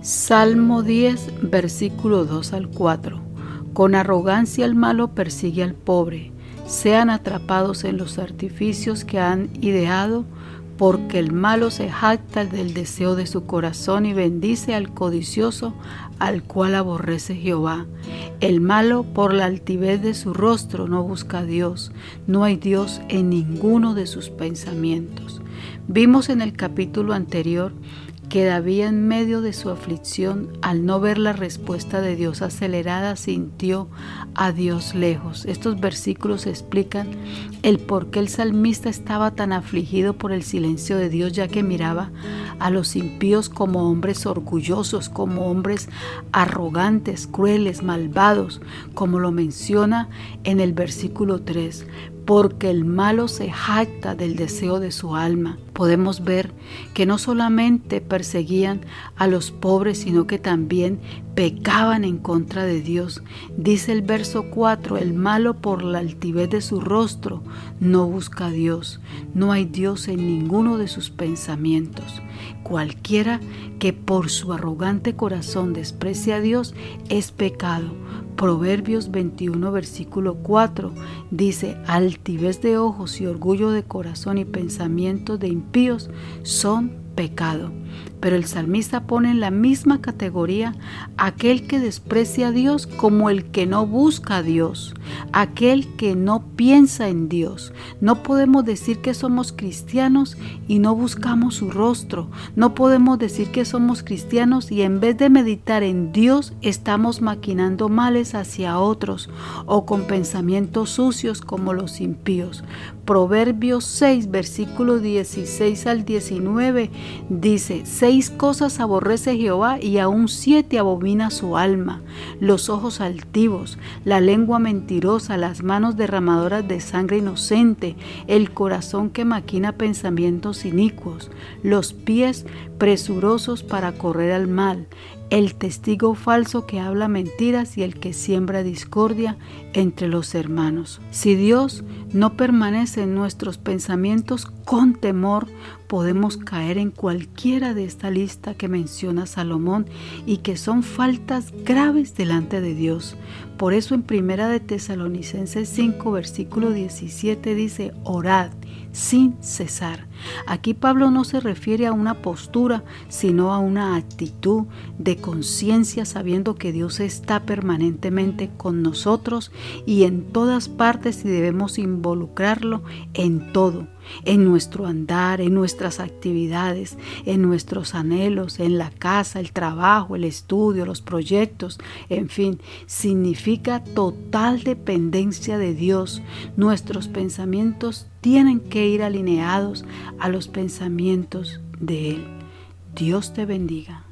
Salmo 10, versículo 2 al 4. Con arrogancia el malo persigue al pobre, sean atrapados en los artificios que han ideado, porque el malo se jacta del deseo de su corazón y bendice al codicioso, al cual aborrece Jehová. El malo por la altivez de su rostro no busca a Dios, no hay Dios en ninguno de sus pensamientos. Vimos en el capítulo anterior que David en medio de su aflicción, al no ver la respuesta de Dios acelerada, sintió a Dios lejos. Estos versículos explican el por qué el salmista estaba tan afligido por el silencio de Dios, ya que miraba a los impíos como hombres orgullosos, como hombres arrogantes, crueles, malvados, como lo menciona en el versículo 3 porque el malo se jacta del deseo de su alma. Podemos ver que no solamente perseguían a los pobres, sino que también pecaban en contra de Dios. Dice el verso 4, el malo por la altivez de su rostro no busca a Dios. No hay Dios en ninguno de sus pensamientos. Cualquiera que por su arrogante corazón desprecia a Dios es pecado Proverbios 21, versículo 4 dice, altivez de ojos y orgullo de corazón y pensamientos de impíos son pecado. Pero el salmista pone en la misma categoría aquel que desprecia a Dios como el que no busca a Dios, aquel que no piensa en Dios. No podemos decir que somos cristianos y no buscamos su rostro. No podemos decir que somos cristianos y en vez de meditar en Dios estamos maquinando males hacia otros o con pensamientos sucios como los impíos. Proverbios 6, versículo 16 al 19 dice, seis cosas aborrece Jehová y aún siete abomina su alma, los ojos altivos, la lengua mentirosa, las manos derramadoras de sangre inocente, el corazón que maquina pensamientos inicuos, los pies presurosos para correr al mal, el testigo falso que habla mentiras y el que siembra discordia entre los hermanos. Si Dios no permanece en nuestros pensamientos con temor, podemos caer en cualquiera de esta lista que menciona Salomón y que son faltas graves delante de Dios. Por eso en Primera de Tesalonicenses 5 versículo 17 dice, orad sin cesar. Aquí Pablo no se refiere a una postura, sino a una actitud de conciencia sabiendo que Dios está permanentemente con nosotros y en todas partes y debemos involucrarlo en todo en nuestro andar, en nuestras actividades, en nuestros anhelos, en la casa, el trabajo, el estudio, los proyectos, en fin, significa total dependencia de Dios. Nuestros pensamientos tienen que ir alineados a los pensamientos de Él. Dios te bendiga.